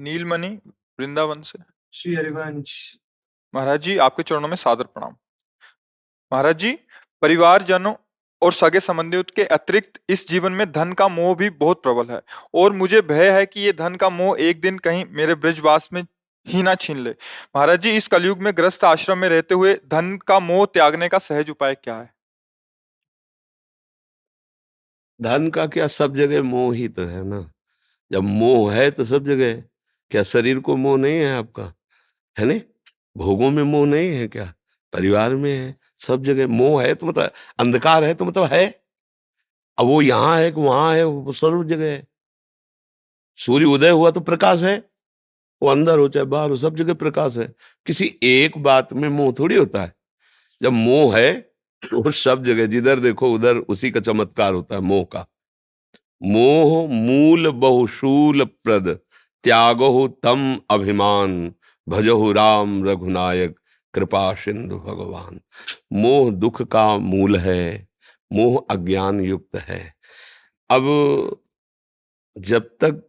नीलमणि वृंदावन से। श्री हरिवंश। महाराज जी आपके चरणों में सादर प्रणाम। महाराज जी परिवारजनों और सगे संबंधियों के अतिरिक्त इस जीवन में धन का मोह भी बहुत प्रबल है और मुझे भय है कि ये धन का मोह एक दिन कहीं मेरे ब्रजवास में ही ना छीन ले। महाराज जी इस कलयुग में ग्रस्त आश्रम में रहते हुए धन का मोह त्यागने का सहज उपाय क्या है? धन का क्या? सब जगह मोह ही तो है ना। जब मोह है तो सब जगह है क्या शरीर को मोह नहीं है आपका? है नहीं? भोगों में मोह नहीं है क्या? परिवार में है? सब जगह मोह है तो मतलब अंधकार है तो मतलब है। अब वो यहाँ है कि वहाँ है, वो सर्व जगह है। सूर्य उदय हुआ तो प्रकाश है। वो अंदर हो चाहे बाहर हो, सब जगह प्रकाश है। किसी एक बात में मोह थोड़ी होता है। जब मोह है तो सब जगह, जिधर देखो उधर, उसी का चमत्कार होता है मोह का। मोह मूल बहुशूल प्रद त्यागो तम अभिमान। भजहु राम रघुनायक, कृपा सिंधु भगवान। मोह दुख का मूल है, मोह अज्ञान युक्त है। अब जब तक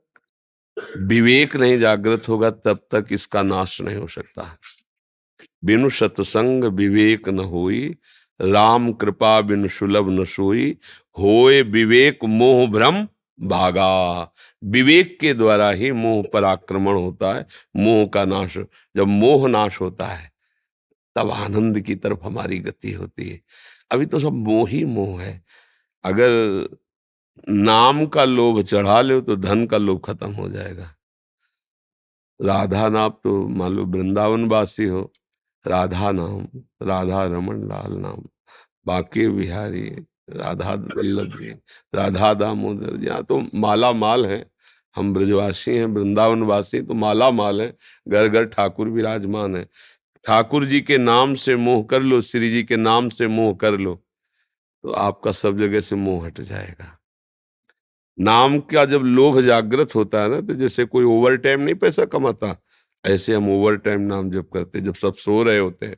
विवेक नहीं जागृत होगा, तब तक इसका नाश नहीं हो सकता। बिनु सत्संग विवेक न होई, राम कृपा बिनु सुलभ न सोई, होए विवेक मोह भ्रम भागा। विवेक के द्वारा ही मोह पर आक्रमण होता है, मोह का नाश, जब मोह नाश होता है, तब आनंद की तरफ़ हमारी गति होती है। अभी तो सब मोह ही मोह है। अगर नाम का लोभ चढ़ा लो तो धन का लोभ खत्म हो जाएगा। राधा नाम तो मान लो वृंदावन वासी हो राधा नाम राधा रमन लाल नाम, बाके बिहारी राधा वल्लभ जी, राधा दामोदर जी। यहाँ तो माला माल है। हम ब्रजवासी हैं वृंदावन वासी तो माला माल है। घर घर ठाकुर विराजमान है। ठाकुर जी के नाम से मोह कर लो, श्री जी के नाम से मोह कर लो तो आपका सब जगह से मोह हट जाएगा। नाम का जब लोभ जागृत होता है ना तो जैसे कोई ओवर टाइम नहीं पैसा कमाता, ऐसे हम ओवर टाइम नाम जब करते जब सब सो रहे होते हैं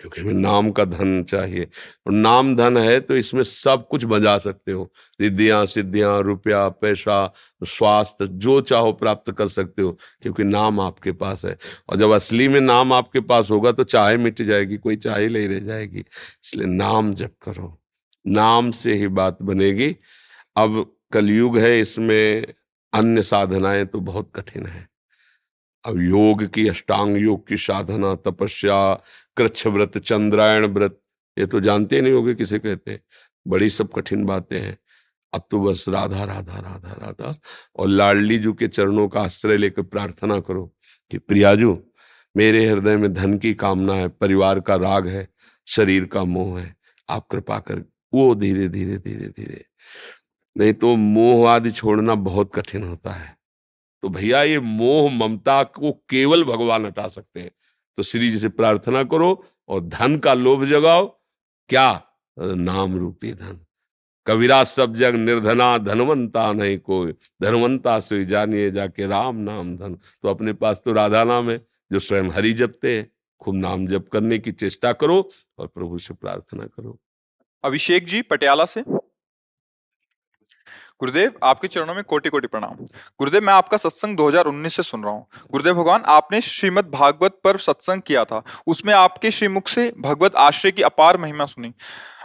क्योंकि हमें नाम का धन चाहिए। और नाम धन है तो इसमें सब कुछ बजा सकते हो। रिद्धियाँ, सिद्धियाँ, रुपया, पैसा स्वास्थ्य जो चाहो प्राप्त कर सकते हो, क्योंकि नाम आपके पास है। और जब असली में नाम आपके पास होगा तो चाहे मिट जाएगी, कोई चाहे नहीं रह जाएगी। इसलिए नाम जप करो। नाम से ही बात बनेगी। अब कलयुग है, इसमें अन्य साधनाएँ तो बहुत कठिन है। अब योग की अष्टांग योग की साधना, तपस्या कृच्छ व्रत चंद्रायण व्रत, ये तो जानते नहीं होगे किसे कहते हैं। बड़ी सब कठिन बातें हैं। अब तो बस राधा राधा राधा राधा और लाडली जू के चरणों का आश्रय लेकर प्रार्थना करो कि प्रियाजू, मेरे हृदय में धन की कामना है, परिवार का राग है, शरीर का मोह है, आप कृपा कर, वो धीरे धीरे धीरे धीरे। नहीं तो मोह आदि छोड़ना बहुत कठिन होता है। तो भैया ये मोह ममता को केवल भगवान हटा सकते हैं। तो श्री जी से प्रार्थना करो और धन का लोभ जगाओ। क्या? नाम रूपी धन। कबीरा सब जग निर्धना, धनवंता नहीं कोई। धनवंता से जानिए जाके राम नाम धन। तो अपने पास तो राधा नाम है, जो स्वयं हरि जपते हैं। खूब नाम जप करने की चेष्टा करो और प्रभु से प्रार्थना करो। अभिषेक जी, पटियाला से। गुरुदेव, आपके चरणों में कोटि कोटि प्रणाम। गुरुदेव, मैं आपका सत्संग 2019 से सुन रहा हूँ। गुरुदेव भगवान, आपने श्रीमद भागवत पर सत्संग किया था। उसमें आपके श्रीमुख से भगवत आश्रय की अपार महिमा सुनी।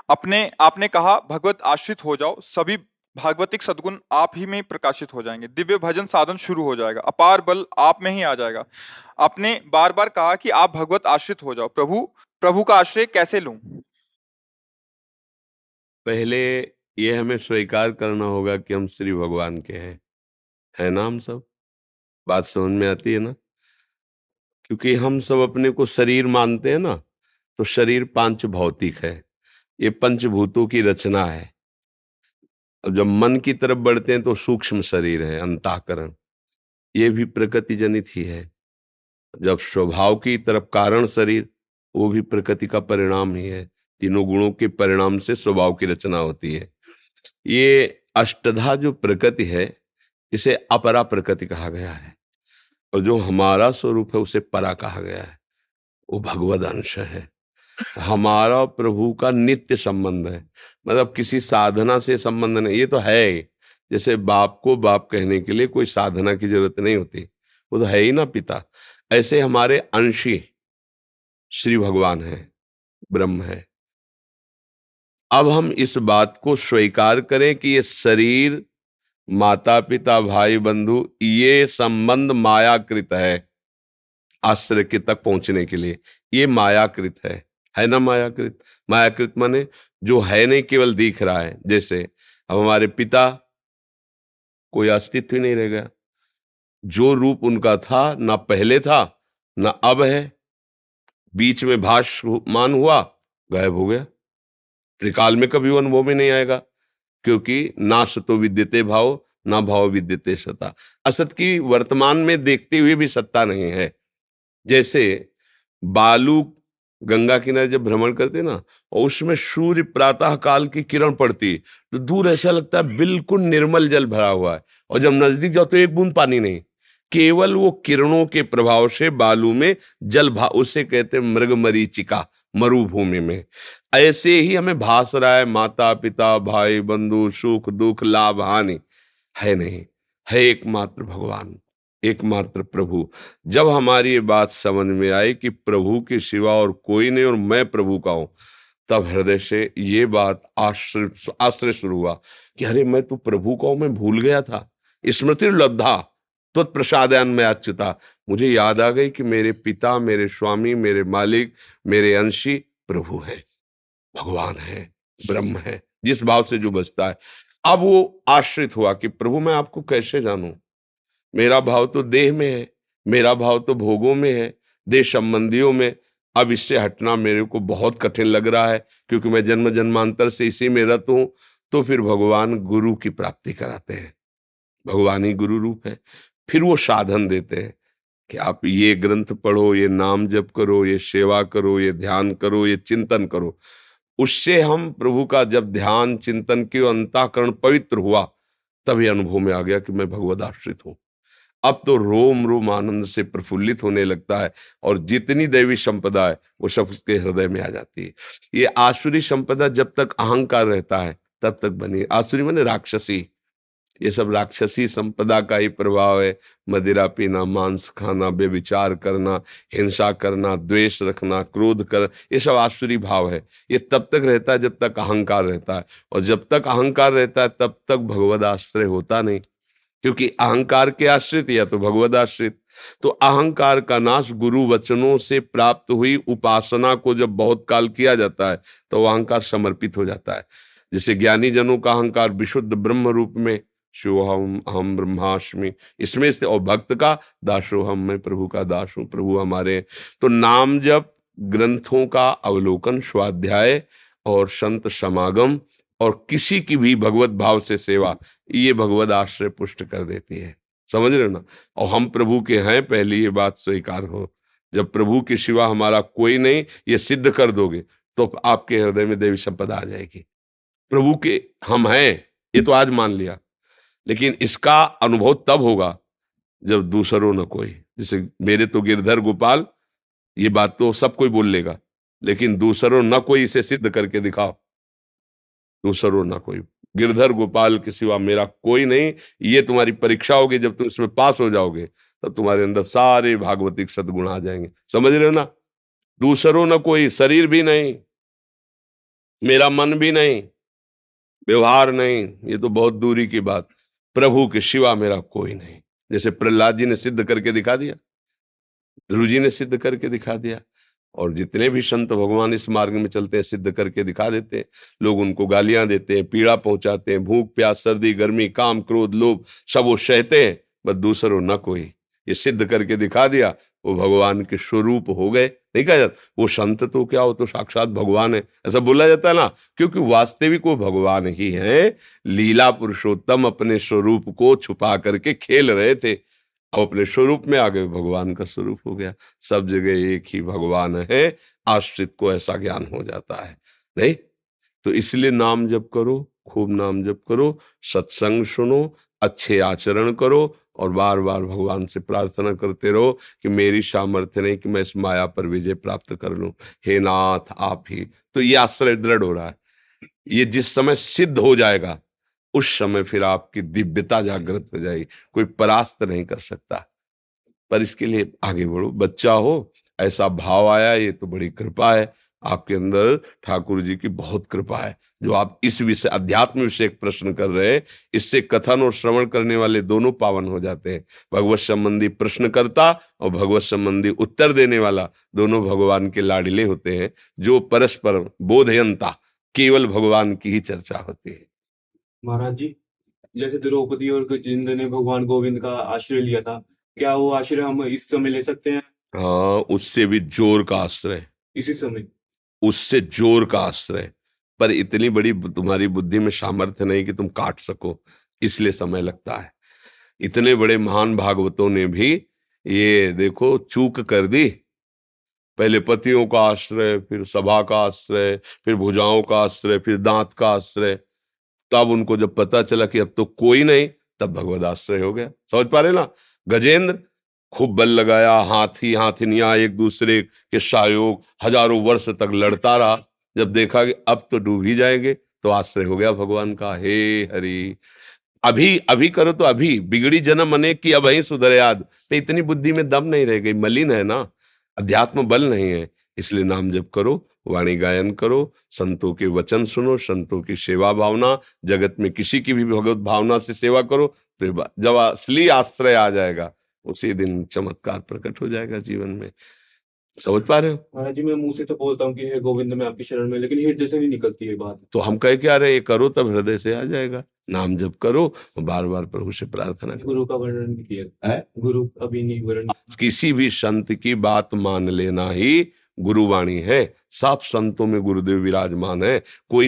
अपने, आपने कहा, भगवत आश्रित हो जाओ, सभी भागवतिक सदगुण आप ही में प्रकाशित हो जाएँगे। दिव्य भजन साधन शुरू हो जाएगा, अपार बल आप में ही आ जाएगा। आपने बार बार कहा कि आप भगवत आश्रित हो जाओ। प्रभु प्रभु का आश्रय कैसे लूँ? पहले ये हमें स्वीकार करना होगा कि हम श्री भगवान के हैं। है ना हम सब? बात समझ में आती है ना? क्योंकि हम सब अपने को शरीर मानते हैं ना तो शरीर पाँच भौतिक है। ये पंचभूतों की रचना है। अब जब मन की तरफ़ बढ़ते हैं तो सूक्ष्म शरीर है, अंताकरण। ये भी प्रकृति जनित ही है। जब स्वभाव की तरफ़ कारण शरीर, वो भी प्रकृति का परिणाम ही है। तीनों गुणों के परिणाम से स्वभाव की रचना होती है। ये अष्टधा जो प्रकृति है, इसे अपरा प्रकृति कहा गया है। और जो हमारा स्वरूप है, उसे परा कहा गया है। वो भगवद अंश है। हमारा प्रभु का नित्य संबंध है। मतलब किसी साधना से संबंध नहीं, ये तो है। जैसे बाप को बाप कहने के लिए कोई साधना की ज़रूरत नहीं होती। वो तो है ही ना पिता। ऐसे हमारे अंशी श्री भगवान है, ब्रह्म है। अब हम इस बात को स्वीकार करें कि ये शरीर माता पिता भाई बंधु ये संबंध मायाकृत है, आश्रय के तक पहुँचने के लिए। ये मायाकृत है। है ना मायाकृत? मायाकृत माने जो है नहीं, केवल दिख रहा है। जैसे अब हमारे पिता कोई अस्तित्व ही नहीं रह गया। जो रूप उनका था, ना पहले था, ना अब है। बीच में भाष मान हुआ, गायब हो गया। त्रिकाल में कभी अनुभव में नहीं आएगा, क्योंकि ना सतो विद्यते भाव, ना भाव विद्यते सता। असत की वर्तमान में देखते हुए भी सत्ता नहीं है। जैसे बालू गंगा किनारे जब भ्रमण करते ना, और उसमें सूर्य प्रातः काल की किरण पड़ती तो दूर ऐसा लगता है बिल्कुल निर्मल जल भरा हुआ है, और जब नज़दीक जाओ तो एक बूंद पानी नहीं। केवल वो किरणों के प्रभाव से बालू में जल भा, उसे कहते मृग मरीचिका मरुभूमि में। ऐसे ही हमें भास रहा है माता पिता भाई बंधु सुख, दुख, लाभ, हानि। है नहीं, है एकमात्र भगवान, एकमात्र प्रभु। जब हमारी ये बात समझ में आई कि प्रभु के सिवा और कोई नहीं और मैं प्रभु का हूँ, तब हृदय से ये बात आश्रय आश्रय शुरू हुआ कि अरे मैं तो प्रभु का हूँ, मैं भूल गया था। स्मृति लब्धा तत्प्रसादयान में अच्युता। मुझे याद आ गई कि मेरे पिता, मेरे स्वामी, मेरे मालिक, मेरे अंशी प्रभु है, भगवान है, ब्रह्म है, जिस भाव से जो बचता है। अब वो आश्रित हुआ कि प्रभु, मैं आपको कैसे जानूं? मेरा भाव तो देह में है, मेरा भाव तो भोगों में है, देह संबंधियों में। अब इससे हटना मेरे को बहुत कठिन लग रहा है, क्योंकि मैं जन्म जन्मांतर से इसी में रत हूँ तो फिर भगवान गुरु की प्राप्ति कराते हैं। भगवान ही गुरु रूप है। फिर वो साधन देते हैं कि आप ये ग्रंथ पढ़ो, ये नाम जप करो, ये सेवा करो, ये ध्यान करो, ये चिंतन करो। उससे हम प्रभु का जब ध्यान, चिंतन के अंताकरण पवित्र हुआ तभी अनुभव में आ गया कि मैं भगवत आश्रित हूँ। अब तो रोम रोम आनंद से प्रफुल्लित होने लगता है और जितनी दैवी संपदा है, वो सब उसके हृदय में आ जाती है। ये आसुरी संपदा जब तक अहंकार रहता है, तब तक बनी आसुरी मैंने राक्षसी। ये सब राक्षसी संपदा का ही प्रभाव है। मदिरा पीना, मांस खाना बेविचार करना, हिंसा करना, द्वेष रखना, क्रोध कर, ये सब आसुरी भाव है। ये तब तक रहता है जब तक अहंकार रहता है। और जब तक अहंकार रहता है, तब तक भगवद आश्रय होता नहीं। क्योंकि अहंकार के आश्रित या तो भगवद आश्रित। तो अहंकार का नाश गुरु वचनों से प्राप्त हुई उपासना को जब बहुत काल किया जाता है तो अहंकार समर्पित हो जाता है। जैसे ज्ञानी जनों का अहंकार विशुद्ध ब्रह्म रूप में शिवहम हम ब्रह्माष्टमी इसमें से, और भक्त का दासो हम मैं, प्रभु का दास हूँ, प्रभु हमारे तो नाम जब ग्रंथों का अवलोकन, स्वाध्याय और संत समागम और किसी की भी भगवत भाव से सेवा, ये भगवत आश्रय पुष्ट कर देती है। समझ रहे हो ना? और हम प्रभु के हैं, पहली ये बात स्वीकार हो। जब प्रभु के सिवा हमारा कोई नहीं, ये सिद्ध कर दोगे तो आपके हृदय में देवी संपदा आ जाएगी। प्रभु के हम हैं, ये तो आज मान लिया। लेकिन इसका अनुभव तब होगा जब दूसरों न कोई। जैसे मेरे तो गिरधर गोपाल, ये बात तो सब कोई बोल लेगा, लेकिन दूसरों न कोई इसे सिद्ध करके दिखाओ। दूसरों ना कोई। गिरधर गोपाल के सिवा मेरा कोई नहीं। ये तुम्हारी परीक्षा होगी, जब तुम इसमें पास हो जाओगे, तब तुम्हारे अंदर सारे भागवतिक सदगुण आ जाएँगे। समझ रहे हो ना? दूसरों ना कोई, शरीर भी नहीं, मेरा मन भी नहीं, व्यवहार नहीं। ये तो बहुत दूरी की बात। प्रभु के शिवा मेरा कोई नहीं। जैसे प्रहलाद जी ने सिद्ध करके दिखा दिया, ध्रुव जी ने सिद्ध करके दिखा दिया, और जितने भी संत भगवान इस मार्ग में चलते हैं, सिद्ध करके दिखा देते हैं। लोग उनको गालियाँ देते हैं, पीड़ा पहुंचाते हैं, भूख, प्यास, सर्दी, गर्मी, काम, क्रोध, लोभ, सब वो सहते हैं, बस दूसरों न कोई। ये सिद्ध करके दिखा दिया वो भगवान के स्वरूप हो गए। नहीं कहा जाता। वो संत तो क्या हो तो साक्षात भगवान है। ऐसा बोला जाता है ना, क्योंकि वास्तविक वो भगवान ही है। लीला पुरुषोत्तम अपने स्वरूप को छुपा करके खेल रहे थे। अब अपने स्वरूप में आ गए, भगवान का स्वरूप हो गया। सब जगह एक ही भगवान है। आश्रित को ऐसा ज्ञान हो जाता है। नहीं? तो इसलिए नाम जप करो, खूब नाम जप करो, सत्संग सुनो, अच्छे आचरण करो और बार बार भगवान से प्रार्थना करते रहो कि मेरी सामर्थ्य नहीं कि मैं इस माया पर विजय प्राप्त कर लूँ। हे नाथ, आप ही। तो ये आश्रय दृढ़ हो रहा है। ये जिस समय सिद्ध हो जाएगा, उस समय फिर आपकी दिव्यता जागृत हो जाएगी। कोई परास्त नहीं कर सकता। पर इसके लिए आगे बढ़ो। बच्चा हो, ऐसा भाव आया, ये तो बड़ी कृपा है। आपके अंदर ठाकुर जी की बहुत कृपा है। जो आप इस विषय अध्यात्म विषय प्रश्न कर रहे हैं इससे कथन और श्रवण करने वाले दोनों पावन हो जाते हैं। भगवत संबंधी प्रश्न करता और भगवत संबंधी उत्तर देने वाला दोनों भगवान के लाडिले होते हैं जो परस्पर बोधयंता केवल भगवान की ही चर्चा होती है। महाराज जी जैसे द्रौपदी और गजेंद्र ने भगवान गोविंद का आश्रय लिया था क्या वो आश्रय हम इस समय ले सकते हैं? हाँ उससे भी ज़ोर का आश्रय। इसी समय। उससे ज़ोर का आश्रय। पर इतनी बड़ी तुम्हारी बुद्धि में सामर्थ्य नहीं कि तुम काट सको, इसलिए समय लगता है। इतने बड़े महान भागवतों ने भी ये देखो, चूक कर दी। पहले पतियों का आश्रय, फिर सभा का आश्रय, फिर भुजाओं का आश्रय, फिर दांत का आश्रय। तब उनको जब पता चला कि अब तो कोई नहीं, तब भगवत आश्रय हो गया। समझ पा रहे ना? गजेंद्र खूब बल लगाया, हाथी, हाथिनिया एक दूसरे के सहयोग हज़ारों वर्ष तक लड़ता रहा। जब देखा कि अब तो डूब ही जाएँगे तो आश्रय हो गया भगवान का। हे हरि, अभी अभी करो तो अभी। बिगड़ी जन्म अनेक की, अब ही सुधर याद। तो इतनी बुद्धि में दम नहीं रह गई, मलिन है ना? अध्यात्म बल नहीं है, इसलिए नाम जप करो, वाणी गायन करो, संतों के वचन सुनो, संतों की सेवा भावना, जगत में किसी की भी भगवत भावना से सेवा करो तो जब असली आश्रय आ जाएगा उसी दिन चमत्कार प्रकट हो जाएगा जीवन में। समझ पा रहे हो? महाराज जी मैं मुँह से तो बोलता हूँ कि हे गोविंद मैं आपकी शरण में लेकिन हृदय से नहीं निकलती है बात। तो हम कह क्या रहे करो तब हृदय से आ जाएगा। नाम जप करो बार बार प्रभु से प्रार्थना करो। गुरु का वर्णन किया। है? गुरु अभी नहीं वर्णन किसी भी संत की बात मान लेना ही गुरुवाणी है। सब संतों में गुरुदेव विराजमान है। कोई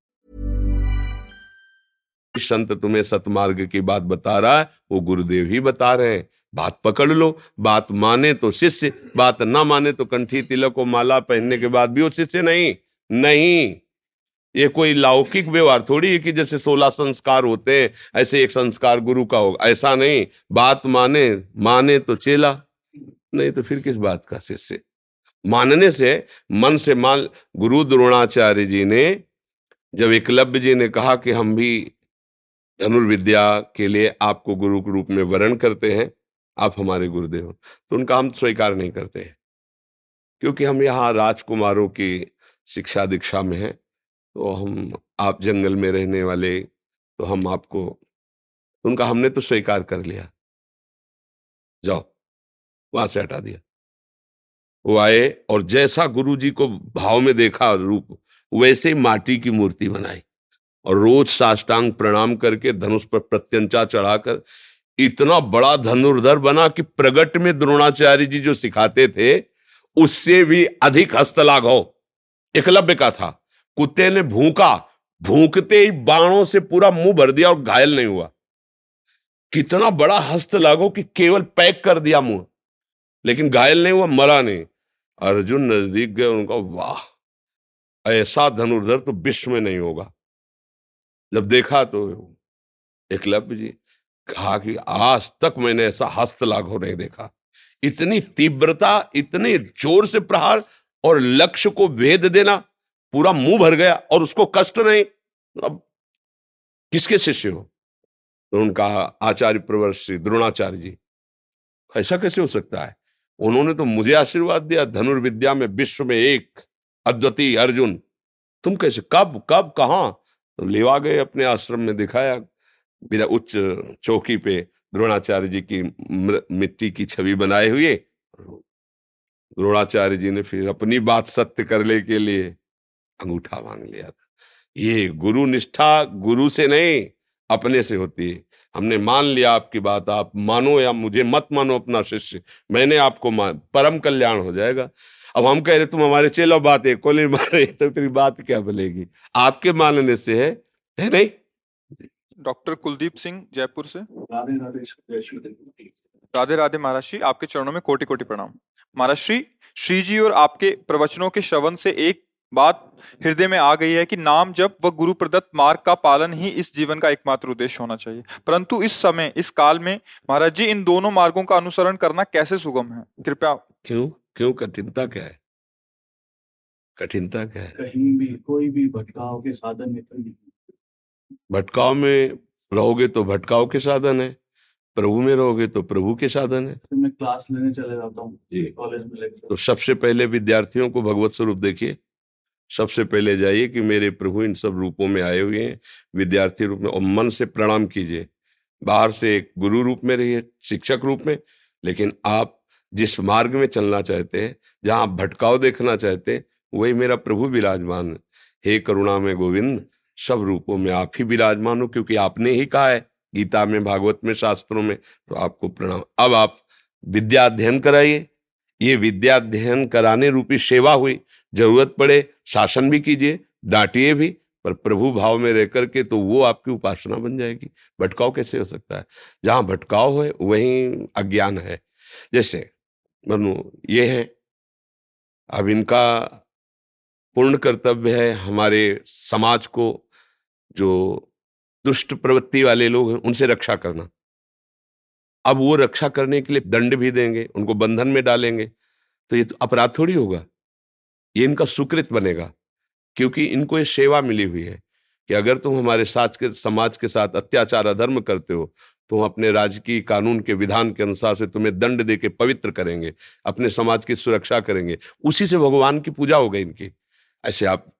संत तुम्हें सतमार्ग की बात बता रहा है, वो गुरुदेव ही बता रहे हैं। बात पकड़ लो, बात माने तो शिष्य, बात ना माने तो कंठी तिलक को माला पहनने के बाद भी वो शिष्य नहीं। नहीं। ये कोई लौकिक व्यवहार थोड़ी है कि जैसे सोलह संस्कार होते हैं, ऐसे एक संस्कार गुरु का होगा। ऐसा नहीं। बात माने माने तो चेला, नहीं तो फिर किस बात का शिष्य? मानने से, मन से मान, गुरु द्रोणाचार्य जी ने, जब एकलव्य जी ने कहा कि हम भी धनुर्विद्या के लिए आपको गुरु के रूप में वर्ण करते हैं। आप हमारे गुरुदेव तो उनका हम स्वीकार नहीं करते हैं। क्योंकि हम यहाँ राजकुमारों की शिक्षा दीक्षा में हैं। तो हम, आप जंगल में रहने वाले तो हम आपको, उनका हमने तो स्वीकार कर लिया। जाओ, वहाँ से हटा दिया। वो आए और जैसा गुरु जी को भाव में देखा रूप, वैसे माटी की मूर्ति बनाई। और रोज साष्टांग प्रणाम करके धनुष पर प्रत्यंचा चढ़ाकर इतना बड़ा धनुर्धर बना कि प्रगट में द्रोणाचार्य जी जो सिखाते थे, उससे भी अधिक हस्तलाघ हो एकलव्य का था। कुत्ते ने भूखा, भूखते ही बाणों से पूरा मुँह भर दिया और घायल नहीं हुआ। कितना बड़ा हस्त लागो कि केवल पैक कर दिया मुँह। लेकिन घायल नहीं हुआ, मरा नहीं। अर्जुन नज़दीक गए, उनका, वाह, ऐसा धनुर्धर तो विश्व में नहीं होगा। जब देखा तो एक एकलव्य जी कहा कि, आज तक मैंने ऐसा हस्त लागो नहीं देखा। इतनी तीव्रता, इतने ज़ोर से प्रहार और लक्ष्य को भेद देना, पूरा मुँह भर गया और उसको कष्ट नहीं। अब किसके शिष्य हो? तो उनका आचार्य प्रवर श्री द्रोणाचार्य जी, ऐसा कैसे हो सकता है? उन्होंने तो मुझे आशीर्वाद दिया, धनुर्विद्या में विश्व में एक अद्वितीय अर्जुन। तुम कैसे, कब कब, कहा तो लेवा गए अपने आश्रम में दिखाया मेरा उच्च चौकी पे द्रोणाचार्य जी की मिट्टी की छवि बनाए हुए। द्रोणाचार्य जी ने फिर अपनी बात सत्य करने के लिए अंगूठा मांग लिया था। ये गुरु निष्ठा गुरु से नहीं, अपने से होती है। हमने मान लिया आपकी बात, आप मानो या मुझे मत मानो अपना शिष्य, मैंने आपको मान परम कल्याण हो जाएगा। अब हम कह रहे तुम हमारे चेलो बात है कोली मारे तो फिर बात क्या बनेगी आपके मानने से है है नहीं? डॉक्टर कुलदीप सिंह जयपुर से। राधे राधे महाराज श्री आपके चरणों में कोटि कोटि प्रणाम। महाराज श्री श्री जी और आपके प्रवचनों के श्रवण से एक बात हृदय में आ गई है कि नाम जब व गुरु प्रदत्त मार्ग का पालन ही इस जीवन का एकमात्र उद्देश्य होना चाहिए। परंतु इस समय इस काल में महाराज जी इन दोनों मार्गों का अनुसरण करना कैसे सुगम है? कृपया क्यों? क्यों? कठिनता क्या है? कठिनता क्या है? कहीं भी कोई भी भटकाव के साधन नहीं भटकाव में रहोगे तो भटकाव के साधन है प्रभु में रहोगे तो प्रभु के साधन है। तो मैं क्लास लेने चले जाता हूँ कॉलेज में तो सबसे पहले विद्यार्थियों को भगवत स्वरूप देखिए। सबसे पहले जाइए कि मेरे प्रभु इन सब रूपों में आए हुए हैं। विद्यार्थी रूप में और मन से प्रणाम कीजिए। बाहर से एक गुरु रूप में रहिए शिक्षक रूप में लेकिन आप जिस मार्ग में चलना चाहते हैं, जहाँ भटकाव देखना चाहते हैं, वही मेरा प्रभु विराजमान है। हे करुणा में गोविंद, सब रूपों में आप ही विराजमान हो, क्योंकि आपने ही कहा है, गीता में, भागवत में, शास्त्रों में तो आपको प्रणाम। अब आप विद्या अध्ययन कराइए। ये विद्या अध्ययन कराने रूपी सेवा हुई। ज़रूरत पड़े, शासन भी कीजिए, डांटिए भी, पर प्रभु भाव में रह करके तो वो आपकी उपासना बन जाएगी। भटकाव कैसे हो सकता है? जहाँ भटकाव है, वहीं अज्ञान है। जैसे ये है, अब इनका पूर्ण कर्तव्य है हमारे समाज को जो दुष्ट प्रवृत्ति वाले लोग हैं, उनसे रक्षा करना। अब वो रक्षा करने के लिए दंड भी देंगे, उनको बंधन में डालेंगे तो ये तो अपराध थोड़ी होगा। ये इनका सुकृत बनेगा, क्योंकि इनको ये सेवा मिली हुई है कि अगर तुम हमारे साथ के, समाज के साथ अत्याचार, अधर्म करते हो तो अपने अपने राजकीय कानून के विधान के अनुसार से तुम्हें दंड दे के पवित्र करेंगे, अपने समाज की सुरक्षा करेंगे, उसी से भगवान की पूजा हो गई इनकी। ऐसे आप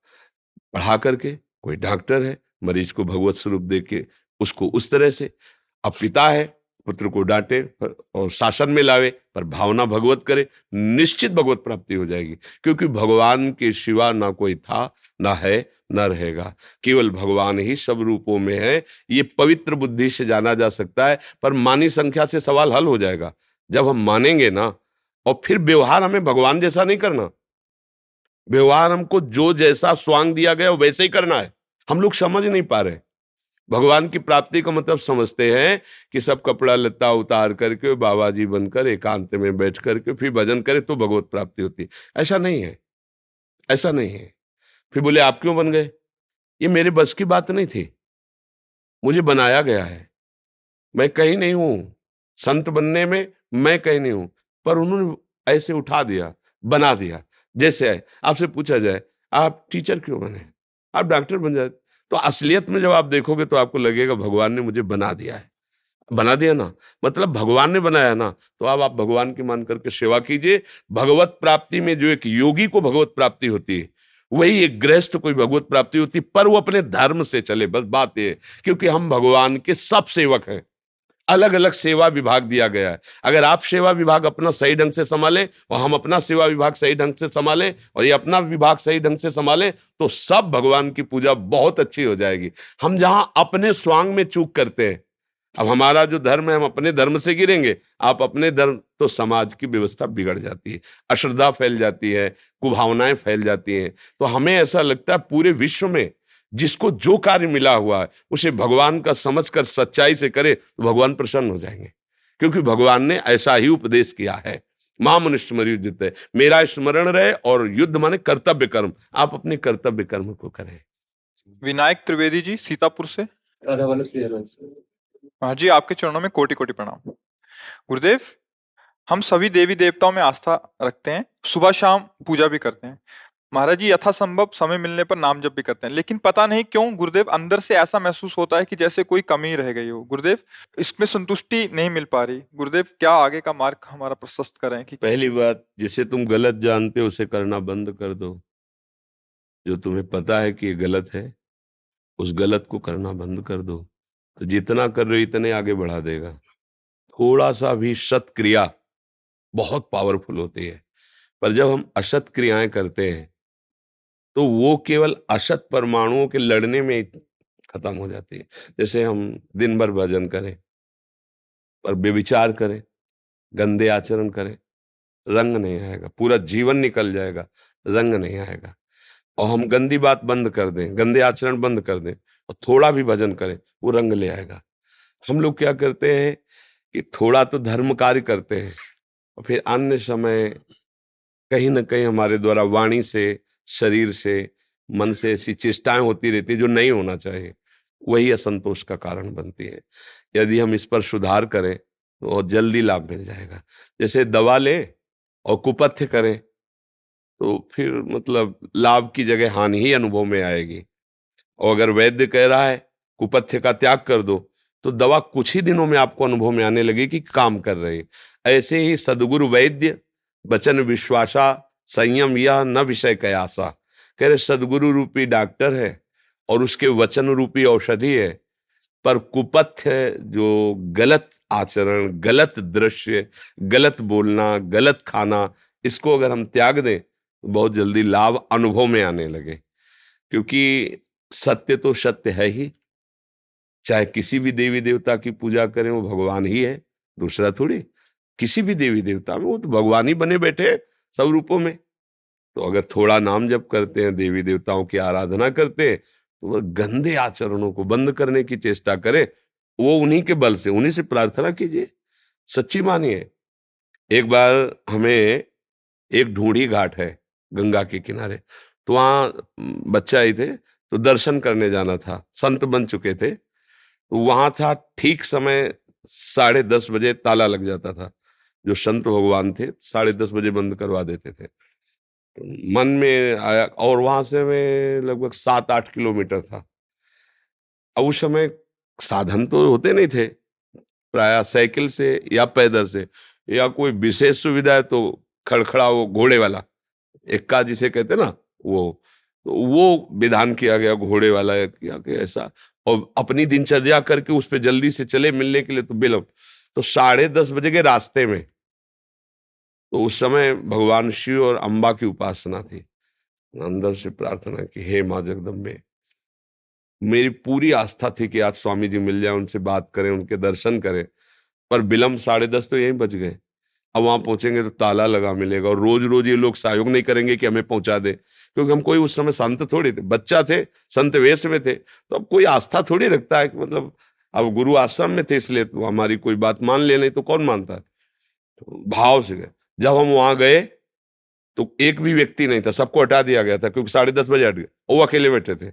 पढ़ा करके, कोई डॉक्टर है, मरीज़ को भगवत स्वरूप दे के उसको उस तरह से, अब पिता है पुत्र को डांटे और शासन में लावे, पर भावना भगवत करे, निश्चित भगवत प्राप्ति हो जाएगी। क्योंकि भगवान के सिवा ना कोई था, ना है, न रहेगा। केवल भगवान ही सब रूपों में है। ये पवित्र बुद्धि से जाना जा सकता है, पर मानी संख्या से सवाल हल हो जाएगा। जब हम मानेंगे ना, और फिर व्यवहार हमें भगवान जैसा नहीं करना। व्यवहार हमको जो जैसा स्वांग दिया गया, वैसे ही करना है। हम लोग समझ नहीं पा रहे। भगवान की प्राप्ति का मतलब समझते हैं कि सब कपड़ा लत्ता उतार करके बाबा जी बनकर एकांत में बैठ करके फिर भजन करे तो भगवत प्राप्ति होती है। ऐसा नहीं है। ऐसा नहीं है। फिर बोले, आप क्यों बन गए? ये मेरे बस की बात नहीं थी। मुझे बनाया गया है। मैं कहीं नहीं हूँ। संत बनने में मैं कहीं नहीं हूँ। पर उन्होंने ऐसे उठा दिया, बना दिया। जैसे आपसे पूछा जाए, आप टीचर क्यों बने? आप डॉक्टर बन जाते तो असलियत में जब आप देखोगे तो आपको लगेगा भगवान ने मुझे बना दिया है। बना दिया ना? मतलब भगवान ने बनाया ना? तो अब आप भगवान की मान करके सेवा कीजिए। भगवत प्राप्ति में जो एक योगी को भगवत प्राप्ति होती है, वही एक गृहस्थ कोई भगवत प्राप्ति होती पर वो अपने धर्म से चले। बस बात ये क्योंकि हम भगवान के सब सेवक हैं। अलग अलग सेवा विभाग दिया गया है। अगर आप सेवा विभाग अपना सही ढंग से संभालें, और हम अपना सेवा विभाग सही ढंग से संभालें, और ये अपना विभाग सही ढंग से संभालें तो सब भगवान की पूजा बहुत अच्छी हो जाएगी। हम जहाँ अपने स्वांग में चूक करते हैं, अब हमारा जो धर्म है, हम अपने धर्म से गिरेंगे, आप अपने धर्म तो समाज की व्यवस्था बिगड़ जाती है, अश्रद्धा फैल जाती है, कुभावनाएँ फैल जाती हैं। तो हमें ऐसा लगता है पूरे विश्व में जिसको जो कार्य मिला हुआ है उसे भगवान का समझकर सच्चाई से करे तो भगवान प्रसन्न हो जाएँगे। क्योंकि भगवान ने ऐसा ही उपदेश किया है। महामनुष्य मरुद्ध है मेरा स्मरण रहे और युद्ध माने कर्तव्य कर्म। आप अपने कर्तव्य कर्म को करें। विनायक त्रिवेदी जी सीतापुर से। हाँ जी आपके चरणों में कोटि कोटि प्रणाम। गुरुदेव हम सभी देवी देवताओं में आस्था रखते हैं। सुबह शाम पूजा भी करते हैं। महाराज जी, यथासंभव समय मिलने पर नाम जप भी करते हैं। लेकिन पता नहीं क्यों गुरुदेव अंदर से ऐसा महसूस होता है कि जैसे कोई कमी रह गई हो। गुरुदेव, इसमें संतुष्टि नहीं मिल पा रही। गुरुदेव, क्या आगे का मार्ग हमारा प्रशस्त करें कि पहली बात, जिसे तुम गलत जानते हो, उसे करना बंद कर दो। जो तुम्हें पता है कि ये गलत है, उस गलत को करना बंद कर दो। तो जितना कर रहे हो, इतने आगे बढ़ा देगा। थोड़ा सा भी सत क्रिया बहुत पावरफुल होती है। पर जब हम असत क्रियाएँ करते हैं तो वो केवल असत परमाणुओं के लड़ने में खत्म हो जाती है। जैसे हम दिन भर भजन करें, पर बेविचार करें, गंदे आचरण करें, रंग नहीं आएगा, पूरा जीवन निकल जाएगा, रंग नहीं आएगा। और हम गंदी बात बंद कर दें, गंदे आचरण बंद कर दें और थोड़ा भी भजन करें, वो रंग ले आएगा। हम लोग क्या करते हैं कि थोड़ा तो धर्म कार्य करते हैं, और फिर अन्य समय कहीं ना कहीं हमारे द्वारा वाणी से शरीर से, मन से ऐसी चेष्टाएँ होती रहती जो नहीं होना चाहिए। वही असंतोष का कारण बनती है। यदि हम इस पर सुधार करें तो जल्दी लाभ मिल जाएगा। जैसे दवा ले और कुपथ्य करें तो फिर मतलब लाभ की जगह हानि ही अनुभव में आएगी। और अगर वैद्य कह रहा है, कुपथ्य का त्याग कर दो तो दवा कुछ ही दिनों में आपको अनुभव में आने लगेगी कि काम कर रही ऐसे ही सदगुरु वैद्य, वचन विश्वासा संयम यह न विषय कयासा। कह रहे, सदगुरु रूपी डॉक्टर है और उसके वचन रूपी औषधि है, पर कुपथ्य जो गलत आचरण, गलत दृश्य, गलत बोलना, गलत खाना, इसको अगर हम त्याग दें तो बहुत जल्दी लाभ अनुभव में आने लगे। क्योंकि सत्य तो सत्य है ही। चाहे किसी भी देवी देवता की पूजा करें, वो भगवान ही है, दूसरा थोड़ी। किसी भी देवी देवता में वो तो भगवान ही बने बैठे सब रूपों में। तो अगर थोड़ा नाम जप करते हैं, देवी देवताओं की आराधना करते हैं तो वह गंदे आचरणों को बंद करने की चेष्टा करें। वो उन्हीं के बल से, उन्हीं से प्रार्थना कीजिए। सच्ची मानिए, एक बार हमें एक ढूंढी घाट है, गंगा के किनारे। तो वहाँ बच्चे आए थे तो दर्शन करने जाना था। संत बन चुके थे। तो वहाँ था, ठीक समय साढ़े दस बजे ताला लग जाता था। जो संत भगवान थे, साढ़े दस बजे बंद करवा देते थे। तो मन में आया, और वहाँ से मैं लगभग सात आठ किलोमीटर था। अब उस समय साधन तो होते नहीं थे, प्राय साइकिल से या पैदल से, या कोई विशेष सुविधा है तो खड़खड़ा वो घोड़े वाला इक्का जिसे कहते ना, वो। तो वो विधान किया गया, घोड़े वाला किया गया ऐसा, और अपनी दिनचर्या करके उस पर जल्दी से चले मिलने के लिए तो बिलम। तो साढ़े दस बजे के रास्ते में तो उस समय भगवान शिव और अम्बा की उपासना थी। अंदर से प्रार्थना की, हे माँ जगदम्बे, मेरी पूरी आस्था थी कि आज स्वामी जी मिल जाए, उनसे बात करें, उनके दर्शन करें, पर विलम्ब साढ़े दस तो यहीं बच गए। अब वहाँ पहुँचेंगे तो ताला लगा मिलेगा और रोज रोज ये लोग सहयोग नहीं करेंगे कि हमें पहुँचा दे, क्योंकि हम कोई उस समय संत थोड़ी थे, बच्चा थे, संत वेश में थे तो अब कोई आस्था थोड़ी रखता है कि मतलब अब गुरु आश्रम में थे इसलिए तो हमारी कोई बात मान ले नहीं तो कौन मानता? है तो भाव से गए। जब हम वहाँ गए तो एक भी व्यक्ति नहीं था, सबको हटा दिया गया था, क्योंकि साढ़े दस बजे हट गए, वो अकेले बैठे थे।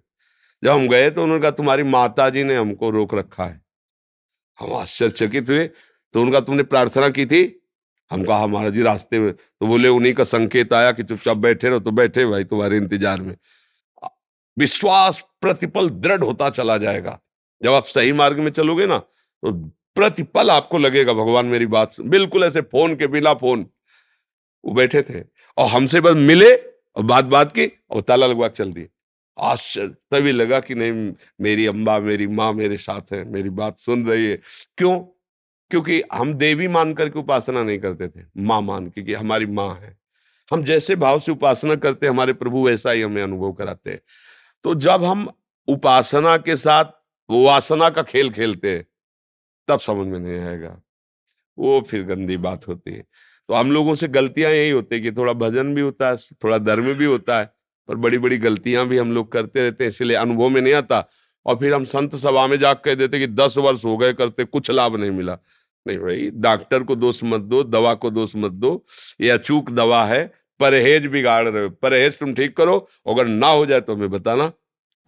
जब हम गए तो उन्होंने कहा, तुम्हारी माता जी ने हमको रोक रखा है। हम आश्चर्यचकित हुए तो उनका तुमने प्रार्थना की थी? हम कहा महाराज जी रास्ते में। तो बोले, उन्हीं का संकेत आया कि चुपचाप बैठे रहो तो बैठे भाई, तुम्हारे इंतज़ार में। विश्वास प्रतिपल दृढ़ होता चला जाएगा। जब आप सही मार्ग में चलोगे ना तो प्रतिपल आपको लगेगा, भगवान मेरी बात बिल्कुल ऐसे फ़ोन के बिना फ़ोन। वो बैठे थे और हमसे बस मिले और बात बात की और ताला लगवा चल दिए। आश्चर्य, तभी लगा कि नहीं, मेरी अम्बा मेरी माँ मेरे साथ है, मेरी बात सुन रही है। क्यों? क्योंकि हम देवी मान करके उपासना नहीं करते थे, माँ मान के कि हमारी माँ है। हम जैसे भाव से उपासना करते हमारे प्रभु वैसा ही हमें अनुभव कराते हैं। तो जब हम उपासना के साथ वासना का खेल खेलते हैं, तब समझ में नहीं आएगा। वो फिर गंदी बात होती है। तो हम लोगों से गलतियाँ यही होती है कि थोड़ा भजन भी होता है, थोड़ा धर्म भी होता है, पर बड़ी बड़ी गलतियाँ भी हम लोग करते रहते हैं, इसलिए अनुभव में नहीं आता। और फिर हम संत सभा में जाकर कह देते कि दस वर्ष हो गए करते, कुछ लाभ नहीं मिला। नहीं भाई, डॉक्टर को दोष मत दो, दवा को दोष मत दो, ये अचूक दवा है, परहेज बिगाड़ रहे हो, परहेज तुम ठीक करो, अगर ना हो जाए तो हमें बताना।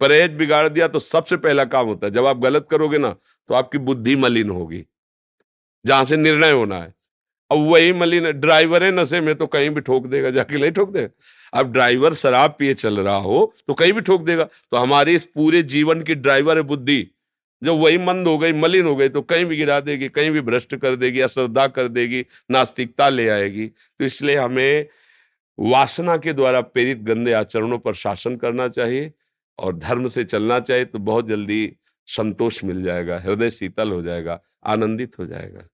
परहेज बिगाड़ दिया तो सबसे पहला काम होता है, जब आप गलत करोगे ना तो आपकी बुद्धि मलिन होगी, जहाँ से निर्णय होना है। अब वही मलिन ड्राइवर है, नशे में तो कहीं भी ठोक देगा, जाके नहीं ठोक देगा अब ड्राइवर शराब पिए चल रहा हो तो कहीं भी ठोक देगा। तो हमारे इस पूरे जीवन की ड्राइवर है बुद्धि। जब वही मंद हो गई, मलिन हो गई तो कहीं भी गिरा देगी, कहीं भी भ्रष्ट कर देगी, अश्रद्धा कर देगी, नास्तिकता ले आएगी। तो इसलिए हमें वासना के द्वारा प्रेरित गंदे आचरणों पर शासन करना चाहिए और धर्म से चलना चाहिए तो बहुत जल्दी संतोष मिल जाएगा, हृदय शीतल हो जाएगा, आनंदित हो जाएगा।